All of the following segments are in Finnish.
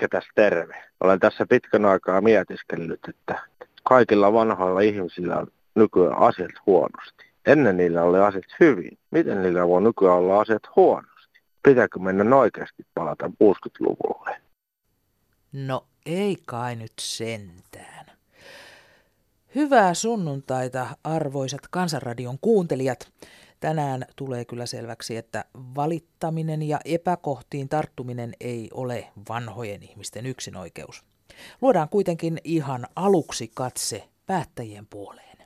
Petketäs terve. Olen tässä pitkän aikaa mietiskellyt, että kaikilla vanhoilla ihmisillä on nykyään asiat huonosti. Ennen niillä oli asiat hyvin. Miten niillä voi nykyään olla asiat huonosti? Pitääkö mennä oikeasti palata 60-luvulle? No ei kai nyt sentään. Hyvää sunnuntaita, arvoisat Kansanradion kuuntelijat. Tänään tulee kyllä selväksi, että valittaminen ja epäkohtiin tarttuminen ei ole vanhojen ihmisten yksinoikeus. Luodaan kuitenkin ihan aluksi katse päättäjien puoleen.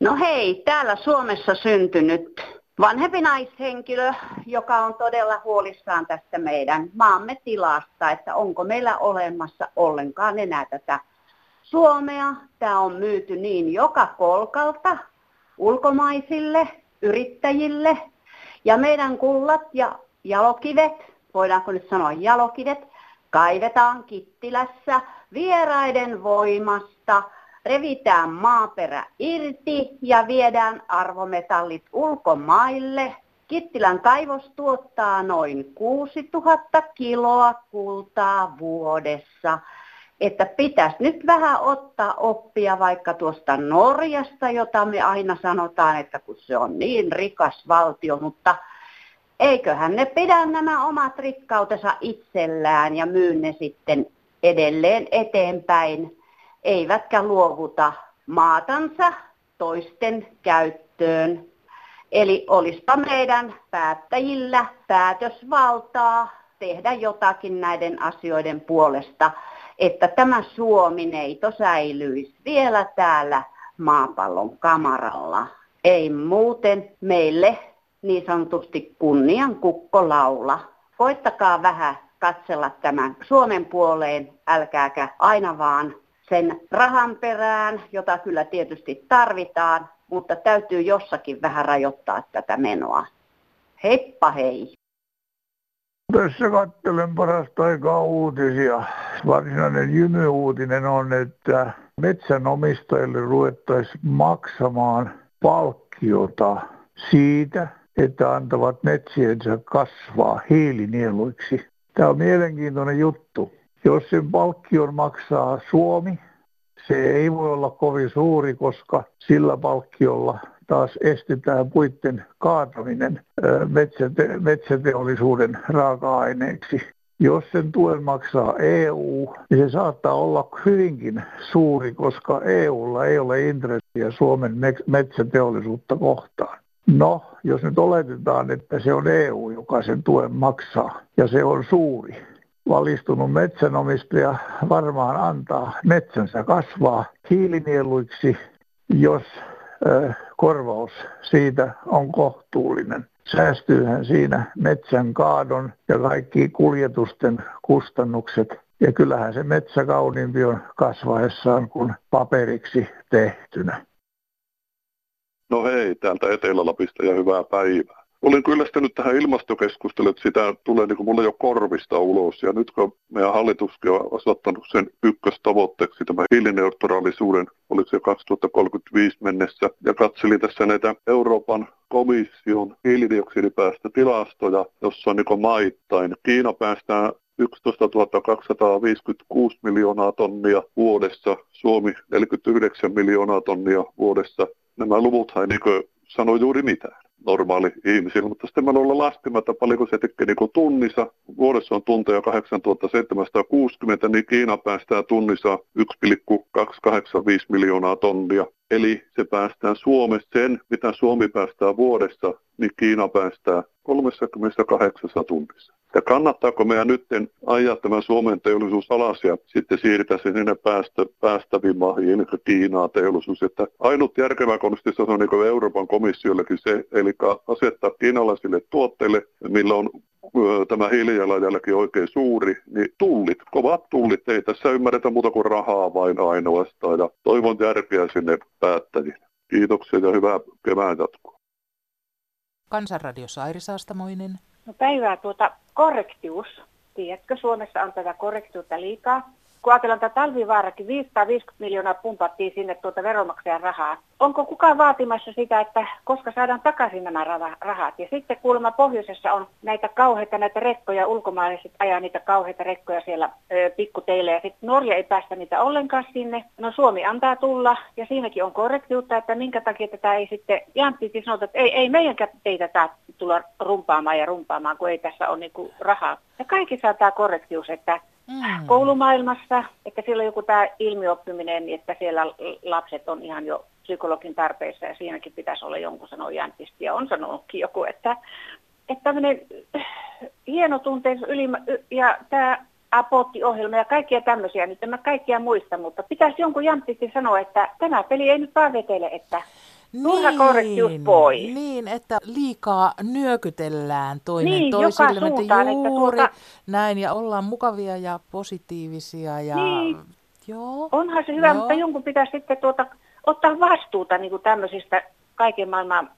No hei, täällä Suomessa syntynyt vanhempi naishenkilö, joka on todella huolissaan tästä meidän maamme tilasta, että onko meillä olemassa ollenkaan enää tätä Suomea. Tämä on myyty niin joka kolkalta ulkomaisille yrittäjille. Ja meidän kullat ja jalokivet, voidaanko nyt sanoa jalokivet, kaivetaan Kittilässä vieraiden voimasta, revitään maaperä irti ja viedään arvometallit ulkomaille. Kittilän kaivos tuottaa noin 6000 kiloa kultaa vuodessa että pitäisi nyt vähän ottaa oppia vaikka tuosta Norjasta, jota me aina sanotaan, että kun se on niin rikas valtio, mutta eiköhän ne pidä nämä omat rikkautensa itsellään ja myy ne sitten edelleen eteenpäin, eivätkä luovuta maatansa toisten käyttöön. Eli olisipa meidän päättäjillä päätösvaltaa tehdä jotakin näiden asioiden puolesta että tämä Suomi-neito säilyisi vielä täällä maapallon kamaralla. Ei muuten meille niin sanotusti kunnian kukko laula. Koittakaa vähän katsella tämän Suomen puoleen, älkääkä aina vaan sen rahan perään, jota kyllä tietysti tarvitaan, mutta täytyy jossakin vähän rajoittaa tätä menoa. Heippa hei! Tässä katselen parasta aikaa uutisia. Varsinainen jymyuutinen on, että metsänomistajille ruvettaisiin maksamaan palkkiota siitä, että antavat metsiensä kasvaa hiilinieluiksi. Tämä on mielenkiintoinen juttu. Jos sen palkkion maksaa Suomi, se ei voi olla kovin suuri, koska sillä palkkiolla taas estetään puitten kaataminen metsäte- metsäteollisuuden raaka-aineeksi. Jos sen tuen maksaa EU, niin se saattaa olla hyvinkin suuri, koska EUlla ei ole intressiä Suomen metsäteollisuutta kohtaan. No, jos nyt oletetaan, että se on EU, joka sen tuen maksaa, ja se on suuri, valistunut metsänomistaja varmaan antaa metsänsä kasvaa hiilinieluiksi, jos korvaus siitä on kohtuullinen. Säästyyhän siinä metsän kaadon ja kaikki kuljetusten kustannukset. Ja kyllähän se metsä kauniimpi on kasvaessaan kuin paperiksi tehtynä. No hei, täältä Etelä-Lapista ja hyvää päivää olen kyllästynyt tähän ilmastokeskusteluun, että sitä tulee niin kuin mulle jo korvista ulos. Ja nyt kun meidän hallituskin on asettanut sen ykköstavoitteeksi tämä hiilineutraalisuuden, oliko se 2035 mennessä, ja katselin tässä näitä Euroopan komission hiilidioksidipäästä tilastoja, jossa on niin maittain. Kiina päästää 11 256 miljoonaa tonnia vuodessa, Suomi 49 miljoonaa tonnia vuodessa. Nämä luvuthan ei niin sano juuri mitään normaali ihmisillä, mutta sitten meillä olla laskematta paljonko se tekee niin tunnissa. Vuodessa on tunteja 8760, niin Kiina päästää tunnissa 1,285 miljoonaa tonnia. Eli se päästään Suomessa sen, mitä Suomi päästää vuodessa, niin Kiina päästää 38 tunnissa. Ja kannattaako meidän nyt ajaa tämän Suomen teollisuus alas ja sitten siirtää se sinne päästö, päästäviin maihin, Kiinaa teollisuus. Että ainut järkevä konsti on niin Euroopan komissiollekin se, eli asettaa kiinalaisille tuotteille, millä on tämä hiilijalanjälki oikein suuri, niin tullit, kovat tullit, ei tässä ymmärretä muuta kuin rahaa vain ainoastaan. Ja toivon järkeä sinne päättäjille. Kiitoksia ja hyvää kevään jatkoa. Kansanradio Sairi Saastamoinen. No päivää tuota korrektius. Tiedätkö, Suomessa on tätä korrektiutta liikaa. Kun ajatellaan tätä talvivaarakin, 550 miljoonaa pumpattiin sinne tuota veronmaksajan rahaa. Onko kukaan vaatimassa sitä, että koska saadaan takaisin nämä rahat? Ja sitten kuulemma pohjoisessa on näitä kauheita, näitä rekkoja, ulkomaalaiset ajaa niitä kauheita rekkoja siellä ö, pikkuteille ja sitten Norja ei päästä niitä ollenkaan sinne. No Suomi antaa tulla ja siinäkin on korrektiutta, että minkä takia tätä ei sitten, Jantti sanotaan, että ei, ei meidänkään teitä tulla rumpaamaan ja rumpaamaan, kun ei tässä ole niinku rahaa. Ja kaikki saattaa korrektius, että mm. koulumaailmassa, että siellä on joku tämä ilmioppiminen, että siellä lapset on ihan jo psykologin tarpeissa ja siinäkin pitäisi olla jonkun sanoa jäntisti ja on sanonutkin joku, että, että tämmöinen hienotunteisuus yli, ja tämä apottiohjelma ja kaikkia tämmöisiä, nyt en mä kaikkia muista, mutta pitäisi jonkun janttisti sanoa, että tämä peli ei nyt vaan vetele, että niin, pois. Niin, että liikaa nyökytellään toinen niin, toisille. Joka suuntaan, että juuri että tuota... näin ja ollaan mukavia ja positiivisia. Ja... Niin. Joo. Onhan se hyvä, Joo. mutta jonkun pitää sitten tuota, ottaa vastuuta niin kuin tämmöisistä kaiken maailman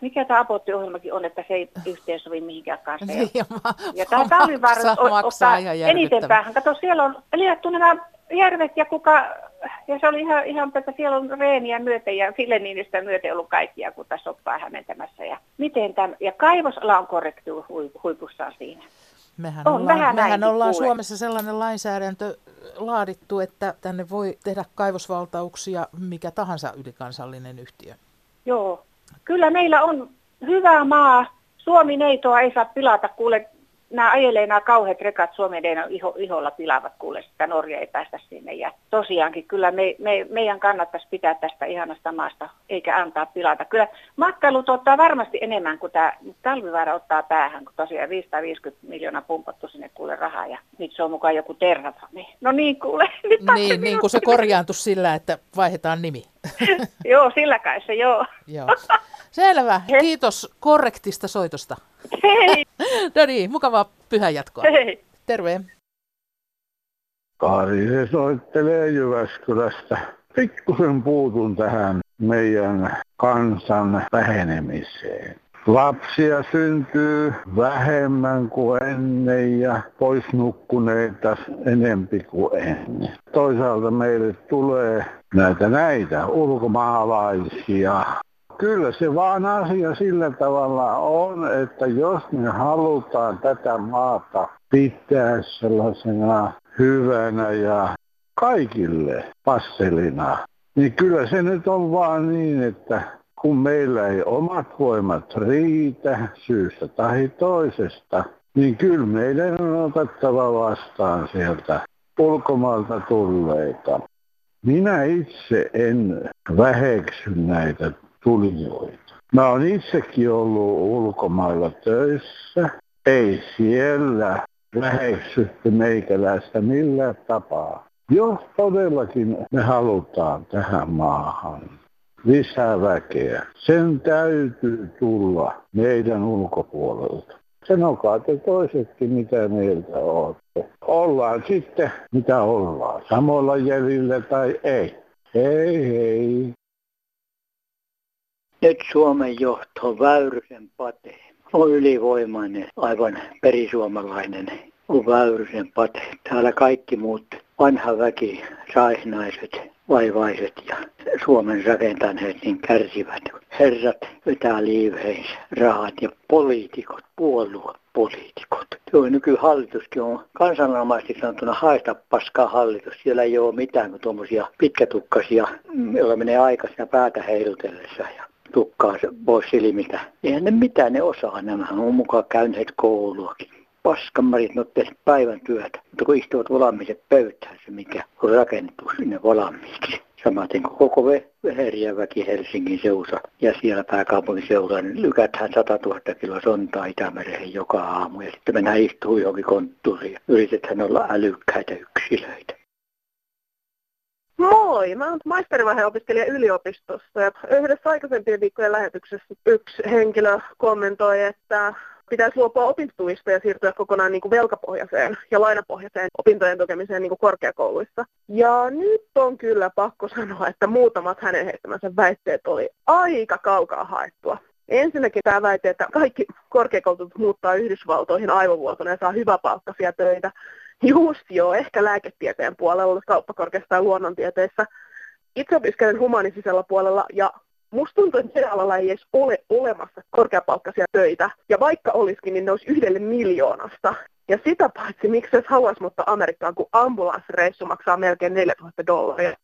mikä tämä aborttiohjelmakin on, että se ei yhteensovi mihinkään kanssa. Niin, ja, ja, ja tämä talvivaara ottaa eniten päähän. Kato, siellä on liiattu nämä järvet ja kuka, ja se oli ihan, ihan että siellä on reeniä myöten ja Ville Niinistä myöten ollut kaikkia, kun tässä soppaa hämmentämässä. Ja, miten tämän, ja kaivosala on korrektu huipussaan siinä. Mehän on ollaan, mehän ollaan Suomessa sellainen lainsäädäntö laadittu, että tänne voi tehdä kaivosvaltauksia mikä tahansa ylikansallinen yhtiö. Joo, kyllä meillä on hyvä maa. Suomi neitoa ei saa pilata, kuule nämä ajelee nämä kauheat rekat Suomen iho, iholla pilaavat kuule, että Norja ei päästä sinne. Ja tosiaankin kyllä me, me, meidän kannattaisi pitää tästä ihanasta maasta, eikä antaa pilata. Kyllä matkailu tuottaa varmasti enemmän kuin tämä talvivaara ottaa päähän, kun tosiaan 550 miljoonaa pumpattu sinne kuule rahaa ja nyt se on mukaan joku terrafami. No niin kuule. Nyt niin, niin kuin se korjaantui sillä, että vaihdetaan nimi. joo, sillä kai se joo. joo. Selvä. Kiitos korrektista soitosta. Hei. no niin, mukavaa pyhän jatkoa. Hei. Terve. Kari se soittelee Jyväskylästä. Pikkusen puutun tähän meidän kansan vähenemiseen. Lapsia syntyy vähemmän kuin ennen ja pois nukkuneita enempi kuin ennen. Toisaalta meille tulee näitä näitä ulkomaalaisia Kyllä se vaan asia sillä tavalla on, että jos me halutaan tätä maata pitää sellaisena hyvänä ja kaikille passelina, niin kyllä se nyt on vaan niin, että kun meillä ei omat voimat riitä syystä tai toisesta, niin kyllä meidän on otettava vastaan sieltä ulkomailta tulleita. Minä itse en väheksy näitä tulijoita. Mä oon itsekin ollut ulkomailla töissä. Ei siellä läheksytty meikäläistä millään tapaa. Jos todellakin me halutaan tähän maahan lisää väkeä, sen täytyy tulla meidän ulkopuolelta. Sanokaa te toisetkin, mitä mieltä olette. Ollaan sitten, mitä ollaan. Samoilla jäljillä tai ei. Hei hei. Nyt Suomen johto Väyrysen Pate on ylivoimainen, aivan perisuomalainen on Väyrysen Pate. Täällä kaikki muut vanha väki, saihnaiset, vaivaiset ja Suomen rakentaneet niin kärsivät. Herrat vetää liiveissä rahat ja poliitikot, puoluepoliitikot. Tuo nykyhallituskin on kansanomaisesti sanottuna haista paskaa hallitus. Siellä ei ole mitään kuin tuommoisia pitkätukkaisia, joilla menee aika siinä päätä heilutellessa. Ja tukkaa pois silmiltä. Eihän ne mitään ne osaa, nämä on mukaan käyneet kouluakin. Paskamarit, ne on päivän työtä, mutta kun istuvat valmiiset pöytään, se mikä on rakennettu sinne valmiiksi. Samaten kuin koko väki Helsingin seusa ja siellä pääkaupunkiseudulla, niin lykätään 100 000 kiloa sontaa Itämereen joka aamu ja sitten mennään istuu johonkin konttuuriin ja yritetään olla älykkäitä yksilöitä. Moi, mä oon maisterivaiheen-opiskelija yliopistossa ja yhdessä aikaisempien viikkojen lähetyksessä yksi henkilö kommentoi, että pitäisi luopua opintuista ja siirtyä kokonaan niin kuin velkapohjaiseen ja lainapohjaiseen opintojen tukemiseen niin kuin korkeakouluissa. Ja nyt on kyllä pakko sanoa, että muutamat hänen heittämänsä väitteet oli aika kaukaa haettua. Ensinnäkin tämä väite, että kaikki korkeakoulut muuttaa Yhdysvaltoihin aivovuotona ja saa hyväpalkkaisia töitä. Just joo, ehkä lääketieteen puolella, kauppakorkeassa tai luonnontieteissä. Itse opiskelen humanisisella puolella ja musta tuntuu, että alalla ei edes ole olemassa korkeapalkkaisia töitä. Ja vaikka olisikin, niin ne olisi yhdelle miljoonasta. Ja sitä paitsi, miksi edes haluaisi mutta Amerikkaan, kun ambulanssireissu maksaa melkein 4000 dollaria.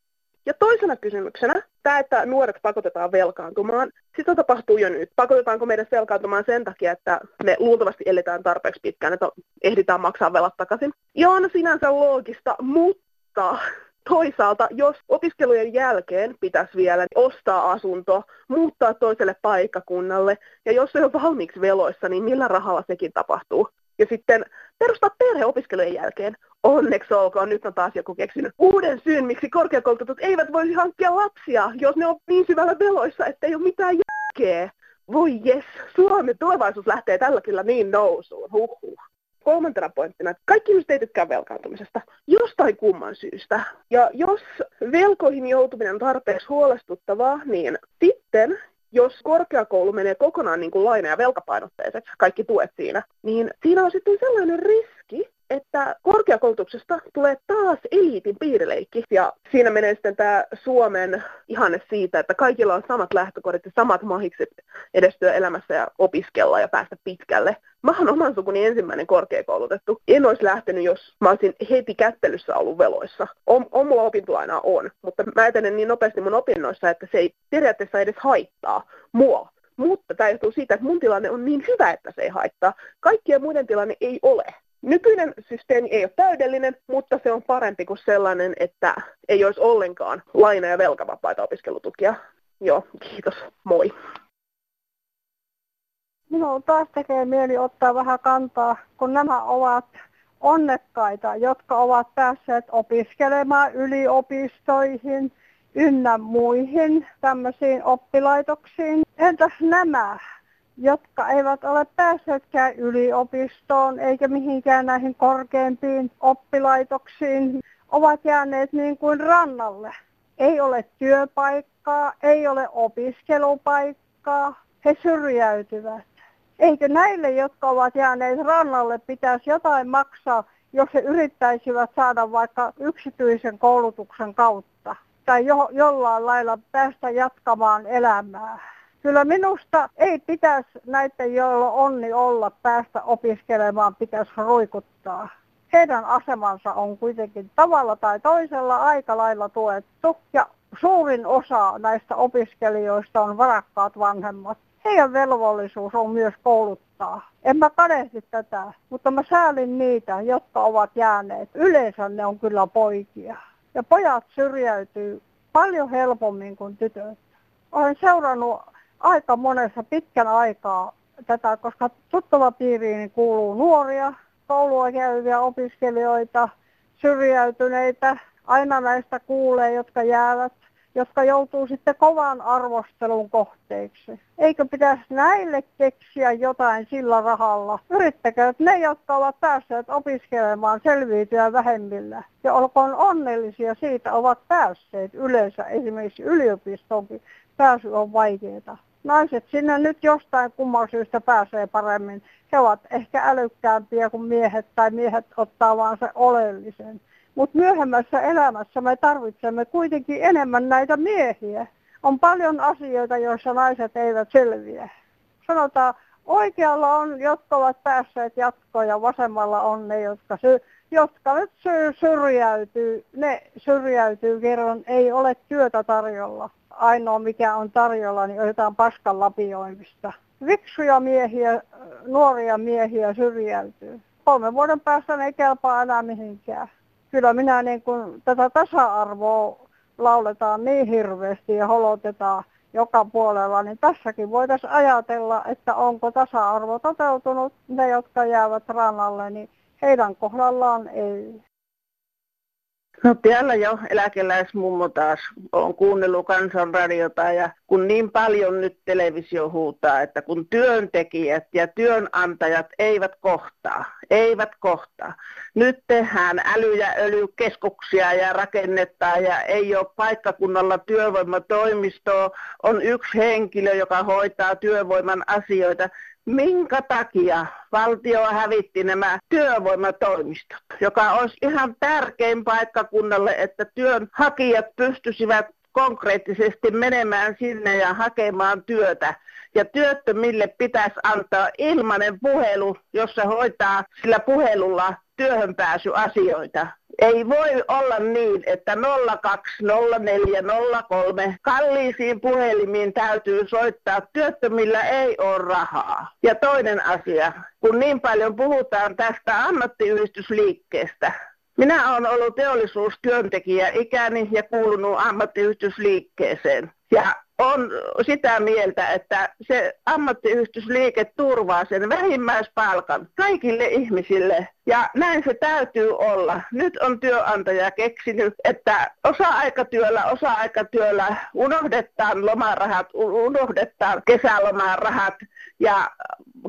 Ja toisena kysymyksenä, tämä, että nuoret pakotetaan velkaantumaan, sitä tapahtuu jo nyt. Pakotetaanko meidät velkaantumaan sen takia, että me luultavasti eletään tarpeeksi pitkään, että ehditään maksaa velat takaisin? Ja on sinänsä loogista, mutta toisaalta, jos opiskelujen jälkeen pitäisi vielä ostaa asunto, muuttaa toiselle paikkakunnalle, ja jos se on valmiiksi veloissa, niin millä rahalla sekin tapahtuu? Ja sitten perustaa perhe opiskelujen jälkeen. Onneksi olkoon, nyt on taas joku keksinyt uuden syyn, miksi korkeakoulutetut eivät voisi hankkia lapsia, jos ne on niin syvällä veloissa, että ei ole mitään järkeä. Voi jes, Suomen tulevaisuus lähtee tällä kyllä niin nousuun. Huhhuh. Kolmantena pointtina, että kaikki ihmiset ei tykkää velkaantumisesta jostain kumman syystä. Ja jos velkoihin joutuminen on tarpeeksi huolestuttavaa, niin sitten jos korkeakoulu menee kokonaan niin kuin laina- ja velkapainotteiseksi, kaikki tuet siinä, niin siinä on sitten sellainen riski, että korkeakoulutuksesta tulee taas eliitin piirileikki. Ja siinä menee sitten tämä Suomen ihanne siitä, että kaikilla on samat lähtökohdat ja samat mahikset edestyä elämässä ja opiskella ja päästä pitkälle. Mä oon oman sukuni ensimmäinen korkeakoulutettu. En olisi lähtenyt, jos mä olisin heti kättelyssä ollut veloissa. On, mulla opintolainaa on, mutta mä etenen niin nopeasti mun opinnoissa, että se ei periaatteessa edes haittaa mua. Mutta tämä johtuu siitä, että mun tilanne on niin hyvä, että se ei haittaa. Kaikkien muiden tilanne ei ole. Nykyinen systeemi ei ole täydellinen, mutta se on parempi kuin sellainen, että ei olisi ollenkaan laina- ja velkavapaita opiskelutukia. Joo, kiitos. Moi. Minun taas tekee mieli ottaa vähän kantaa, kun nämä ovat onnekkaita, jotka ovat päässeet opiskelemaan yliopistoihin ynnä muihin tämmöisiin oppilaitoksiin. Entäs nämä, jotka eivät ole päässeetkään yliopistoon eikä mihinkään näihin korkeimpiin oppilaitoksiin, ovat jääneet niin kuin rannalle. Ei ole työpaikkaa, ei ole opiskelupaikkaa, he syrjäytyvät. Eikö näille, jotka ovat jääneet rannalle, pitäisi jotain maksaa, jos he yrittäisivät saada vaikka yksityisen koulutuksen kautta tai jo, jollain lailla päästä jatkamaan elämää? Kyllä minusta ei pitäisi näiden, joilla onni olla päästä opiskelemaan, pitäisi ruikuttaa. Heidän asemansa on kuitenkin tavalla tai toisella aika lailla tuettu ja suurin osa näistä opiskelijoista on varakkaat vanhemmat. Heidän velvollisuus on myös kouluttaa. En mä kadehti tätä, mutta mä säälin niitä, jotka ovat jääneet. Yleensä ne on kyllä poikia. Ja pojat syrjäytyy paljon helpommin kuin tytöt. Olen seurannut aika monessa pitkän aikaa tätä, koska tuttavapiiriin kuuluu nuoria, koulua käyviä opiskelijoita, syrjäytyneitä, aina näistä kuulee, jotka jäävät, jotka joutuu sitten kovan arvostelun kohteeksi. Eikö pitäisi näille keksiä jotain sillä rahalla? Yrittäkö ne, jotka ovat päässeet opiskelemaan selviytyä vähemmillä. Ja olkoon onnellisia siitä, ovat päässeet yleensä esimerkiksi yliopistonkin pääsy on vaikeaa naiset sinne nyt jostain kumman syystä pääsee paremmin. He ovat ehkä älykkäämpiä kuin miehet tai miehet ottaa vaan se oleellisen. Mutta myöhemmässä elämässä me tarvitsemme kuitenkin enemmän näitä miehiä. On paljon asioita, joissa naiset eivät selviä. Sanotaan, oikealla on, jotka ovat päässeet jatkoon ja vasemmalla on ne, jotka, sy- jotka nyt sy- syrjäytyy. Ne syrjäytyy kerran, ei ole työtä tarjolla ainoa mikä on tarjolla, niin otetaan paskan lapioimista. Viksuja miehiä, nuoria miehiä syrjäytyy. Kolmen vuoden päästä ne ei kelpaa enää mihinkään. Kyllä minä niin kuin tätä tasa-arvoa lauletaan niin hirveästi ja holotetaan joka puolella, niin tässäkin voitaisiin ajatella, että onko tasa-arvo toteutunut. Ne, jotka jäävät rannalle, niin heidän kohdallaan ei. No täällä jo eläkeläismummo taas on kuunnellut kansanradiota ja kun niin paljon nyt televisio huutaa, että kun työntekijät ja työnantajat eivät kohtaa, eivät kohtaa. Nyt tehdään äly- ja öljykeskuksia ja rakennetaan ja ei ole paikkakunnalla työvoimatoimistoa, on yksi henkilö, joka hoitaa työvoiman asioita minkä takia valtio hävitti nämä työvoimatoimistot, joka olisi ihan tärkein paikkakunnalle, että työnhakijat pystyisivät konkreettisesti menemään sinne ja hakemaan työtä. Ja työttömille pitäisi antaa ilmainen puhelu, jossa hoitaa sillä puhelulla työhönpääsyasioita. Ei voi olla niin, että 020403 kalliisiin puhelimiin täytyy soittaa. Työttömillä ei ole rahaa. Ja toinen asia, kun niin paljon puhutaan tästä ammattiyhdistysliikkeestä, minä olen ollut teollisuustyöntekijä ikäni ja kuulunut ammattiyhdistysliikkeeseen. Ja on sitä mieltä, että se ammattiyhdistysliike turvaa sen vähimmäispalkan kaikille ihmisille. Ja näin se täytyy olla. Nyt on työnantaja keksinyt, että osa-aikatyöllä, osa-aikatyöllä unohdetaan lomarahat, unohdetaan kesälomarahat ja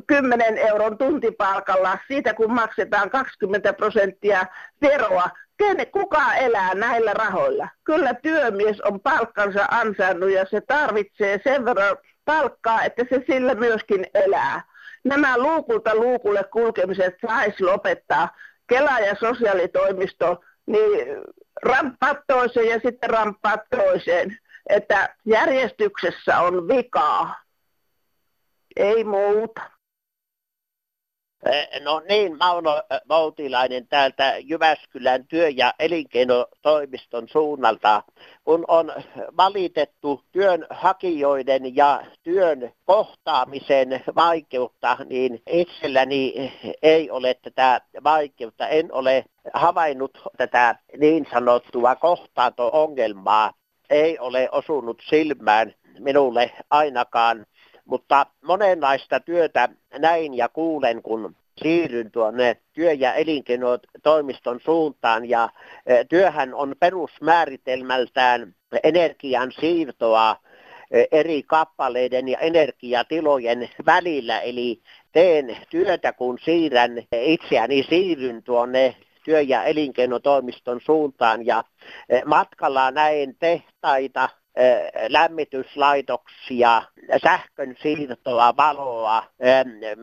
10 euron tuntipalkalla siitä, kun maksetaan 20 prosenttia veroa, Kene, kuka elää näillä rahoilla? Kyllä työmies on palkkansa ansainnut ja se tarvitsee sen verran palkkaa, että se sillä myöskin elää. Nämä luukulta luukulle kulkemiset saisi lopettaa. Kela ja sosiaalitoimisto, niin ramppaat toiseen ja sitten ramppaat toiseen. Että järjestyksessä on vikaa. Ei muuta. No niin, Mauno Moutilainen täältä Jyväskylän työ- ja elinkeinotoimiston suunnalta. Kun on valitettu työnhakijoiden ja työn kohtaamisen vaikeutta, niin itselläni ei ole tätä vaikeutta. En ole havainnut tätä niin sanottua kohtaanto-ongelmaa. Ei ole osunut silmään minulle ainakaan mutta monenlaista työtä näin ja kuulen, kun siirryn tuonne työ- ja elinkeinotoimiston suuntaan. Ja e, työhän on perusmääritelmältään energian siirtoa e, eri kappaleiden ja energiatilojen välillä. Eli teen työtä, kun siirrän itseäni, siirryn tuonne työ- ja elinkeinotoimiston suuntaan ja e, matkalla näen tehtaita, lämmityslaitoksia, sähkön siirtoa, valoa,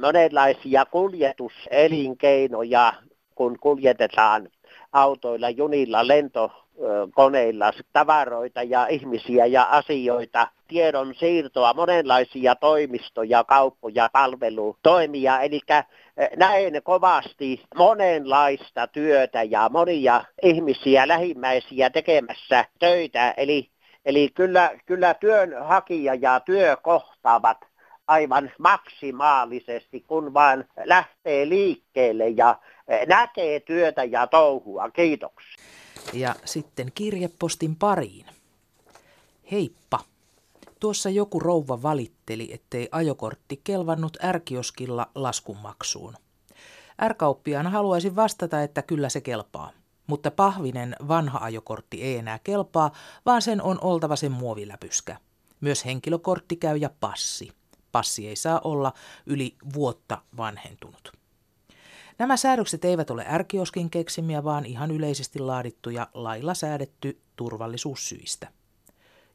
monenlaisia kuljetuselinkeinoja, kun kuljetetaan autoilla, junilla, lentokoneilla tavaroita ja ihmisiä ja asioita, tiedon siirtoa, monenlaisia toimistoja, kauppoja, palvelutoimia. Eli näen kovasti monenlaista työtä ja monia ihmisiä, lähimmäisiä tekemässä töitä. Eli Eli kyllä, kyllä työnhakija ja työ kohtaavat aivan maksimaalisesti, kun vain lähtee liikkeelle ja eh, näkee työtä ja touhua. Kiitoksia. Ja sitten kirjepostin pariin. Heippa. Tuossa joku rouva valitteli, ettei ajokortti kelvannut ärkioskilla laskunmaksuun. Ärkauppiaan haluaisin vastata, että kyllä se kelpaa. Mutta pahvinen vanha ajokortti ei enää kelpaa, vaan sen on oltava sen muoviläpyskä. Myös henkilökortti käy ja passi. Passi ei saa olla yli vuotta vanhentunut. Nämä säädökset eivät ole ärkioskin keksimiä, vaan ihan yleisesti laadittuja lailla säädetty turvallisuussyistä.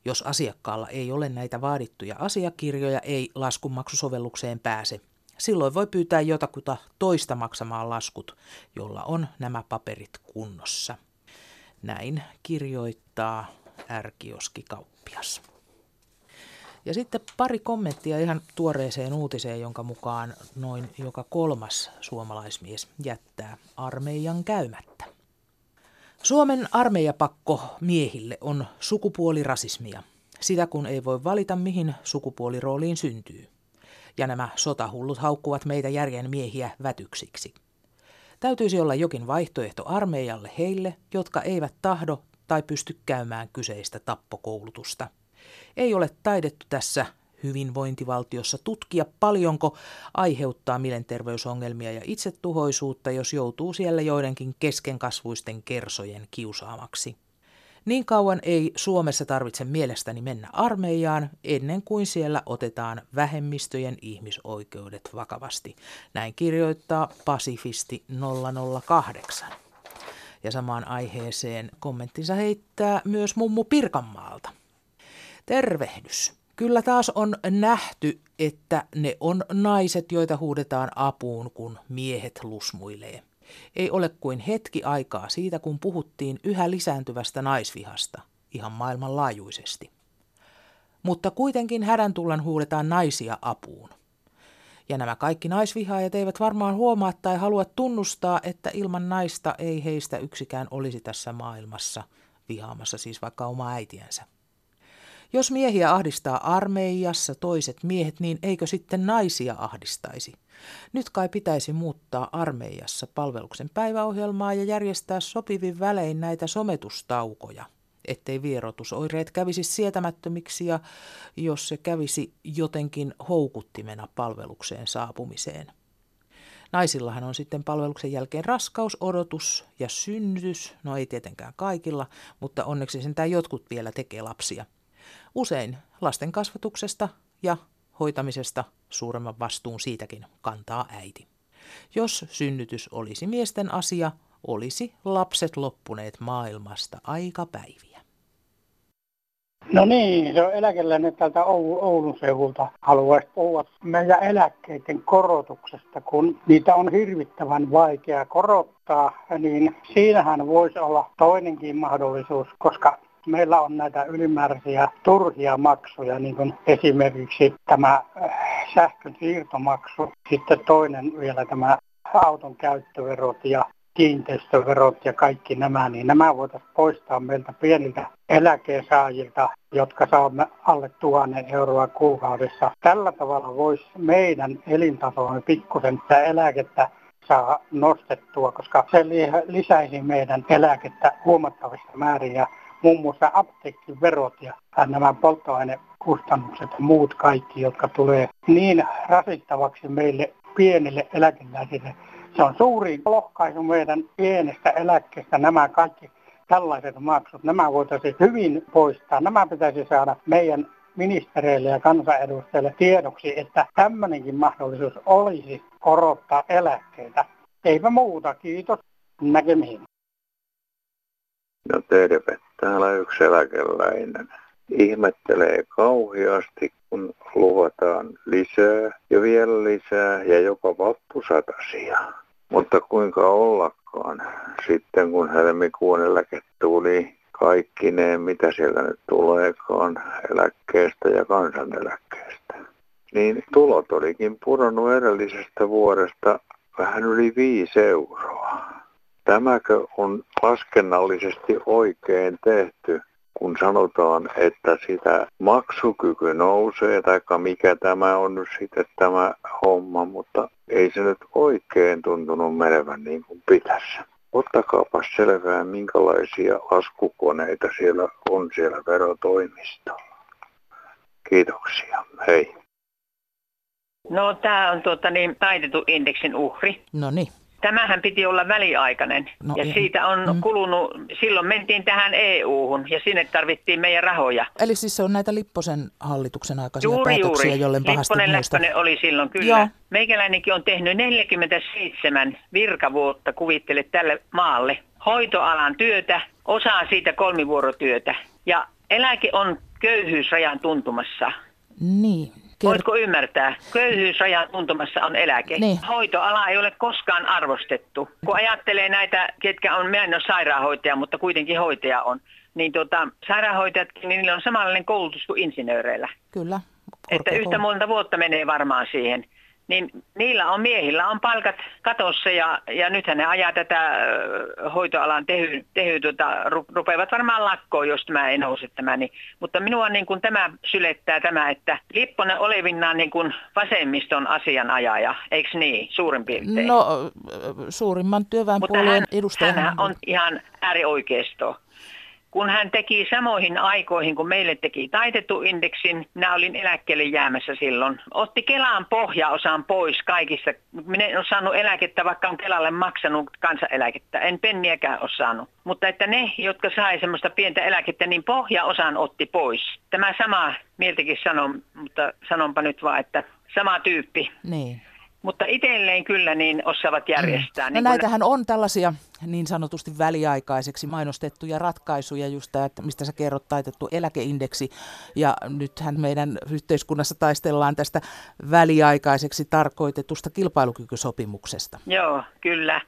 Jos asiakkaalla ei ole näitä vaadittuja asiakirjoja, ei laskunmaksusovellukseen pääse, Silloin voi pyytää jotakuta toista maksamaan laskut, jolla on nämä paperit kunnossa. Näin kirjoittaa ärkioskikauppias. Ja sitten pari kommenttia ihan tuoreeseen uutiseen, jonka mukaan noin joka kolmas suomalaismies jättää armeijan käymättä. Suomen armeijapakko miehille on sukupuolirasismia. Sitä kun ei voi valita, mihin sukupuolirooliin syntyy ja nämä sotahullut haukkuvat meitä järjen miehiä vätyksiksi. Täytyisi olla jokin vaihtoehto armeijalle heille, jotka eivät tahdo tai pysty käymään kyseistä tappokoulutusta. Ei ole taidettu tässä hyvinvointivaltiossa tutkia paljonko aiheuttaa mielenterveysongelmia ja itsetuhoisuutta, jos joutuu siellä joidenkin keskenkasvuisten kersojen kiusaamaksi. Niin kauan ei Suomessa tarvitse mielestäni mennä armeijaan ennen kuin siellä otetaan vähemmistöjen ihmisoikeudet vakavasti. Näin kirjoittaa Pasifisti 008. Ja samaan aiheeseen kommenttinsa heittää myös mummu Pirkanmaalta. Tervehdys. Kyllä taas on nähty, että ne on naiset, joita huudetaan apuun, kun miehet lusmuilee. Ei ole kuin hetki aikaa siitä, kun puhuttiin yhä lisääntyvästä naisvihasta, ihan maailmanlaajuisesti. Mutta kuitenkin hädän tullan huudetaan naisia apuun. Ja nämä kaikki naisvihaajat eivät varmaan huomaa tai halua tunnustaa, että ilman naista ei heistä yksikään olisi tässä maailmassa, vihaamassa siis vaikka oma äitiänsä. Jos miehiä ahdistaa armeijassa toiset miehet, niin eikö sitten naisia ahdistaisi? Nyt kai pitäisi muuttaa armeijassa palveluksen päiväohjelmaa ja järjestää sopivin välein näitä sometustaukoja, ettei vierotusoireet kävisi sietämättömiksi ja jos se kävisi jotenkin houkuttimena palvelukseen saapumiseen. Naisillahan on sitten palveluksen jälkeen raskaus, odotus ja synnytys. No ei tietenkään kaikilla, mutta onneksi sentään jotkut vielä tekee lapsia. Usein lasten kasvatuksesta ja hoitamisesta suuremman vastuun siitäkin kantaa äiti. Jos synnytys olisi miesten asia, olisi lapset loppuneet maailmasta aika päiviä. No niin, se on eläkeläinen täältä Oulun seudulta. Haluaisi puhua meidän eläkkeiden korotuksesta, kun niitä on hirvittävän vaikea korottaa, niin siinähän voisi olla toinenkin mahdollisuus, koska meillä on näitä ylimääräisiä turhia maksuja, niin kuin esimerkiksi tämä äh, sähkön siirtomaksu, sitten toinen vielä tämä auton käyttöverot ja kiinteistöverot ja kaikki nämä, niin nämä voitaisiin poistaa meiltä pieniltä eläkesaajilta, jotka saamme alle tuhannen euroa kuukaudessa. Tällä tavalla voisi meidän elintasoamme pikkusen sitä eläkettä saa nostettua, koska se lisäisi meidän eläkettä huomattavissa määrin muun muassa apteekkiverot ja nämä polttoainekustannukset ja muut kaikki, jotka tulee niin rasittavaksi meille pienille eläkeläisille. Se on suuri lohkaisu meidän pienestä eläkkeestä nämä kaikki tällaiset maksut. Nämä voitaisiin hyvin poistaa. Nämä pitäisi saada meidän ministereille ja kansanedustajille tiedoksi, että tämmöinenkin mahdollisuus olisi korottaa eläkkeitä. Eipä muuta, kiitos. Näkemiin. No terve, täällä yksi eläkeläinen. Ihmettelee kauheasti, kun luvataan lisää ja vielä lisää ja jopa vappusatasia. Mutta kuinka ollakaan sitten kun helmikuun eläke tuli kaikki ne, mitä siellä nyt tuleekaan eläkkeestä ja kansaneläkkeestä. Niin tulot olikin pudonnut edellisestä vuodesta vähän yli 5 euroa. Tämäkö on laskennallisesti oikein tehty, kun sanotaan, että sitä maksukyky nousee, tai mikä tämä on nyt sitten tämä homma, mutta ei se nyt oikein tuntunut menevän niin kuin pitäisi. Ottakaapas selvää, minkälaisia laskukoneita siellä on siellä verotoimistolla. Kiitoksia. Hei. No tämä on tuota, niin, taitettu indeksin uhri. No niin. Tämähän piti olla väliaikainen no, ja siitä on mm. kulunut, silloin mentiin tähän EU-hun ja sinne tarvittiin meidän rahoja. Eli siis se on näitä Lipposen hallituksen aikaisia juuri, päätöksiä, juuri. jolle Lipponen Läppänen oli silloin, kyllä. Joo. Meikäläinenkin on tehnyt 47 virkavuotta, kuvittele tälle maalle, hoitoalan työtä, osaa siitä kolmivuorotyötä ja eläke on köyhyysrajan tuntumassa. Niin, Voitko ymmärtää? Köyhyysrajan tuntumassa on eläke. Niin. Hoitoala ei ole koskaan arvostettu. Kun ajattelee näitä, ketkä on, minä en ole sairaanhoitaja, mutta kuitenkin hoitaja on, niin tota, sairaanhoitajatkin, niin niillä on samanlainen koulutus kuin insinööreillä. Kyllä. Että yhtä monta vuotta menee varmaan siihen niin niillä on miehillä on palkat katossa ja, ja nythän ne ajaa tätä hoitoalan tehy, tehy tota, rupeavat varmaan lakkoon, jos tämä ei nouse tämä. Niin, mutta minua niin kuin tämä sylettää tämä, että Lipponen olevinnaan niin kuin vasemmiston asianajaja, eikö niin, suurin piirtein? No suurimman työväenpuolueen edustaja. Hän on ihan äärioikeisto kun hän teki samoihin aikoihin, kun meille teki taitettu indeksin, minä olin eläkkeelle jäämässä silloin, otti Kelaan pohjaosan pois kaikista. Minä en ole saanut eläkettä, vaikka on Kelalle maksanut kansaneläkettä. En penniäkään ole saanut. Mutta että ne, jotka sai semmoista pientä eläkettä, niin pohjaosan otti pois. Tämä sama mieltäkin sanon, mutta sanonpa nyt vaan, että sama tyyppi. Niin. Mutta itselleen kyllä niin osaavat järjestää. Mm. Niin no näitähän on tällaisia niin sanotusti väliaikaiseksi mainostettuja ratkaisuja, just tämä, että mistä sä kerrot, taitettu eläkeindeksi. Ja nythän meidän yhteiskunnassa taistellaan tästä väliaikaiseksi tarkoitetusta kilpailukykysopimuksesta. Joo, kyllä.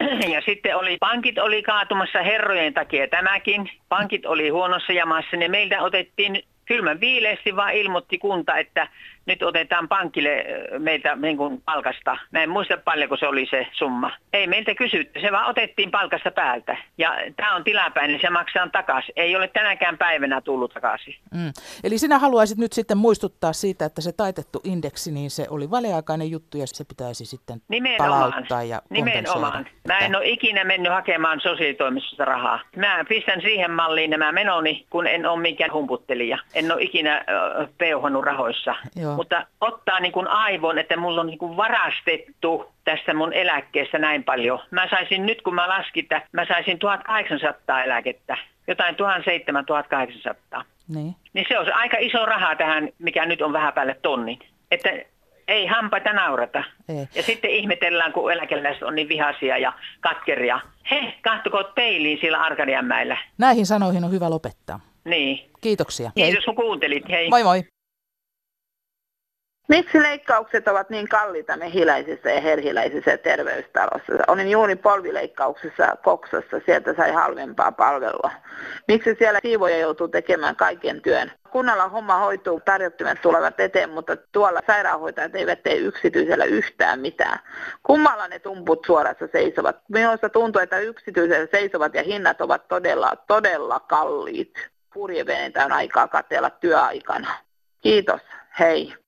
Ja sitten oli, pankit oli kaatumassa herrojen takia tämäkin. Pankit oli huonossa jamassa, niin meiltä otettiin kylmän viileesti vaan ilmoitti kunta, että nyt otetaan pankille meiltä niin kuin palkasta. Mä en muista paljonko se oli se summa. Ei meiltä kysytty, se vaan otettiin palkasta päältä. Ja tämä on tilapäinen, se maksaa takaisin. Ei ole tänäkään päivänä tullut takaisin. Mm. Eli sinä haluaisit nyt sitten muistuttaa siitä, että se taitettu indeksi, niin se oli väliaikainen juttu ja se pitäisi sitten Nimenomaan. palauttaa ja Nimenomaan. Mä en ole ikinä mennyt hakemaan sosiaalitoimistosta rahaa. Mä pistän siihen malliin nämä menoni, kun en ole mikään humputtelija. En ole ikinä peuhannut rahoissa. Joo. Mutta ottaa niin kuin aivon, että mulla on niin kuin varastettu tästä mun eläkkeestä näin paljon. Mä saisin nyt, kun mä laskin, että mä saisin 1800 eläkettä, jotain 1700-1800. Niin. Niin se on aika iso raha tähän, mikä nyt on vähän päälle tonnin. Että ei hampaita naurata. Ei. Ja sitten ihmetellään, kun eläkeläiset on niin vihaisia ja katkeria. He, kahtoko peiliin siellä Arkadianmäellä. Näihin sanoihin on hyvä lopettaa. Niin. Kiitoksia. Kiitos kun kuuntelit. Hei. Moi moi. Miksi leikkaukset ovat niin kalliita mehiläisissä ja herhiläisissä terveystalossa? Olin juuri polvileikkauksessa Koksassa, sieltä sai halvempaa palvelua. Miksi siellä siivoja joutuu tekemään kaiken työn? Kunnalla homma hoituu, tarjottimet tulevat eteen, mutta tuolla sairaanhoitajat eivät tee yksityisellä yhtään mitään. Kummalla ne tumput suorassa seisovat? Minusta tuntuu, että yksityisellä seisovat ja hinnat ovat todella, todella kalliit. Purjeveneitä on aikaa katella työaikana. Kiitos, hei.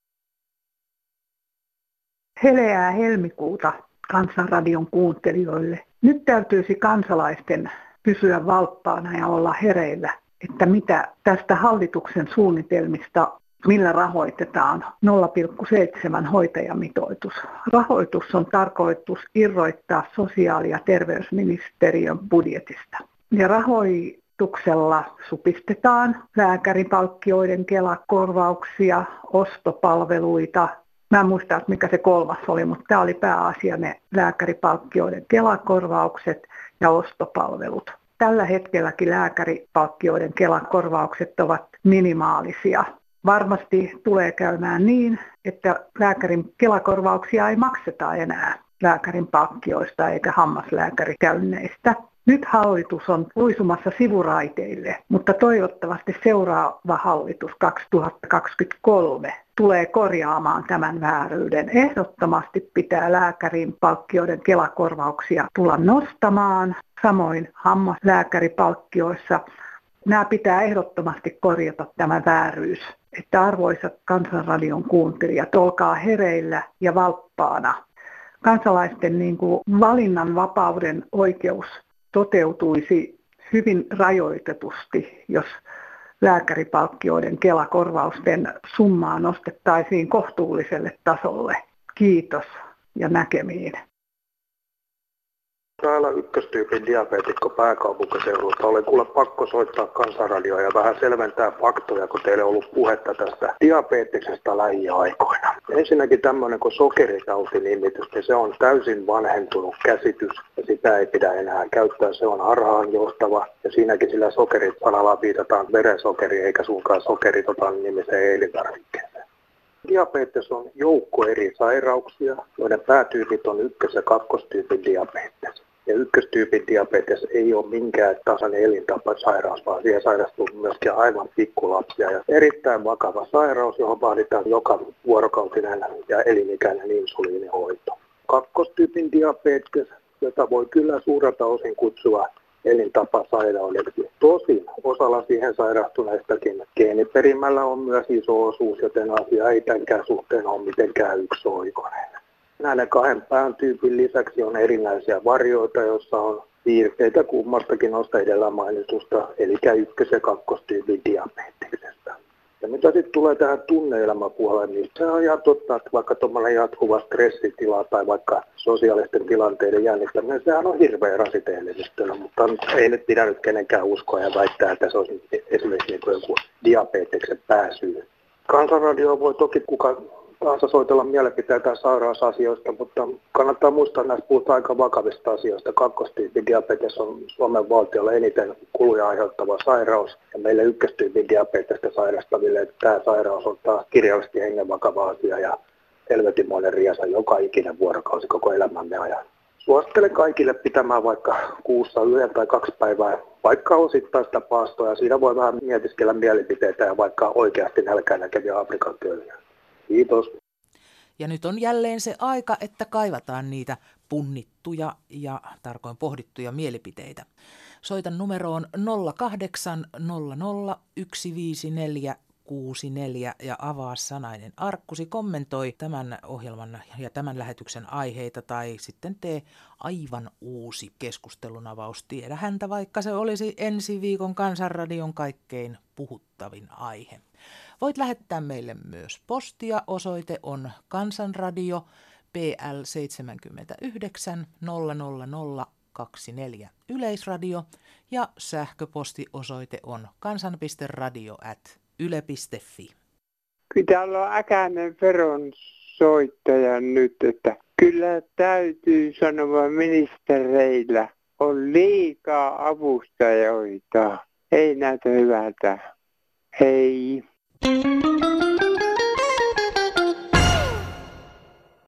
Heleää helmikuuta Kansanradion kuuntelijoille. Nyt täytyisi kansalaisten pysyä valppaana ja olla hereillä, että mitä tästä hallituksen suunnitelmista, millä rahoitetaan 0,7 hoitajamitoitus. Rahoitus on tarkoitus irroittaa sosiaali- ja terveysministeriön budjetista. Ja rahoituksella supistetaan lääkäripalkkioiden kelakorvauksia, ostopalveluita, Mä en muista, mikä se kolmas oli, mutta tämä oli pääasia ne lääkäripalkkioiden kelakorvaukset ja ostopalvelut. Tällä hetkelläkin lääkäripalkkioiden kelakorvaukset ovat minimaalisia. Varmasti tulee käymään niin, että lääkärin kelakorvauksia ei makseta enää lääkärin palkkioista eikä hammaslääkärikäynneistä. Nyt hallitus on luisumassa sivuraiteille, mutta toivottavasti seuraava hallitus 2023 tulee korjaamaan tämän vääryyden. Ehdottomasti pitää lääkärin palkkioiden kelakorvauksia tulla nostamaan, samoin hammaslääkäripalkkioissa. Nämä pitää ehdottomasti korjata tämä vääryys, että arvoisat kansanradion kuuntelijat, olkaa hereillä ja valppaana. Kansalaisten niin kuin valinnan vapauden oikeus toteutuisi hyvin rajoitetusti, jos lääkäripalkkioiden kelakorvausten summaa nostettaisiin kohtuulliselle tasolle. Kiitos ja näkemiin. Täällä ykköstyypin diabeetikko pääkaupunkiseudulta. Olen kuule pakko soittaa kansanradioa ja vähän selventää faktoja, kun teille on ollut puhetta tästä diabeettisesta lähiaikoina. Ensinnäkin tämmöinen kuin sokeritauti-nimitys, niin se on täysin vanhentunut käsitys ja sitä ei pidä enää käyttää. Se on harhaanjohtava ja siinäkin sillä sokerit sanalla viitataan verensokeri eikä suinkaan sokeritotan nimiseen elintarvikkeeseen. Diabetes on joukko eri sairauksia, joiden päätyypit on ykkös- ja kakkostyypin diabetes. Ja ykköstyypin diabetes ei ole minkään tasainen elintapasairaus, vaan siihen sairastuu myöskin aivan pikkulapsia. Ja erittäin vakava sairaus, johon vaaditaan joka vuorokautinen ja elinikäinen insuliinihoito. Kakkostyypin diabetes, jota voi kyllä suurelta osin kutsua elintapasairaudeksi. Tosin osalla siihen sairastuneistakin geeniperimällä on myös iso osuus, joten asia ei tämänkään suhteen ole mitenkään yksioikoinen. Näiden kahden pään tyypin lisäksi on erinäisiä varjoita, joissa on piirteitä kummastakin noista edellä mainitusta, eli ykkös- ja kakkostyypin diabeteksestä. Ja mitä sitten tulee tähän tunneelämäpuoleen, niin se on ihan totta, että vaikka tuommoinen jatkuva stressitila tai vaikka sosiaalisten tilanteiden jännittäminen, sehän on hirveän rasiteellista, mutta ei nyt pidä nyt kenenkään uskoa ja väittää, että se olisi esimerkiksi niin joku diabeteksen pääsyy. Kansanradio voi toki kuka tahansa soitella mielipiteitä sairausasioista, mutta kannattaa muistaa, että näistä puhutaan aika vakavista asioista. Kakkostyypin diabetes on Suomen valtiolla eniten kuluja aiheuttava sairaus, ja meille ykköstyypin diabetesta sairastaville että tämä sairaus on taas kirjallisesti hengen vakava asia, ja helvetimoinen riesa joka ikinen vuorokausi koko elämämme ajan. Suosittelen kaikille pitämään vaikka kuussa yhden tai kaksi päivää vaikka osittaista paastoa ja siinä voi vähän mietiskellä mielipiteitä ja vaikka oikeasti nälkää näkeviä Afrikan köyhiä. Kiitos. Ja nyt on jälleen se aika, että kaivataan niitä punnittuja ja tarkoin pohdittuja mielipiteitä. Soitan numeroon 0800 154 64 ja avaa sanainen arkkusi kommentoi tämän ohjelman ja tämän lähetyksen aiheita tai sitten tee aivan uusi keskustelunavaus. Tiedä häntä, vaikka se olisi ensi viikon Kansanradion kaikkein puhuttavin aihe. Voit lähettää meille myös postia. Osoite on Kansanradio PL 79 000 24 Yleisradio ja sähköpostiosoite on kansan.radio at yle.fi. Pitää olla äkäinen veron soittaja nyt, että kyllä täytyy sanoa ministereillä on liikaa avustajoita. Ei näytä hyvältä. Hei. Thank you.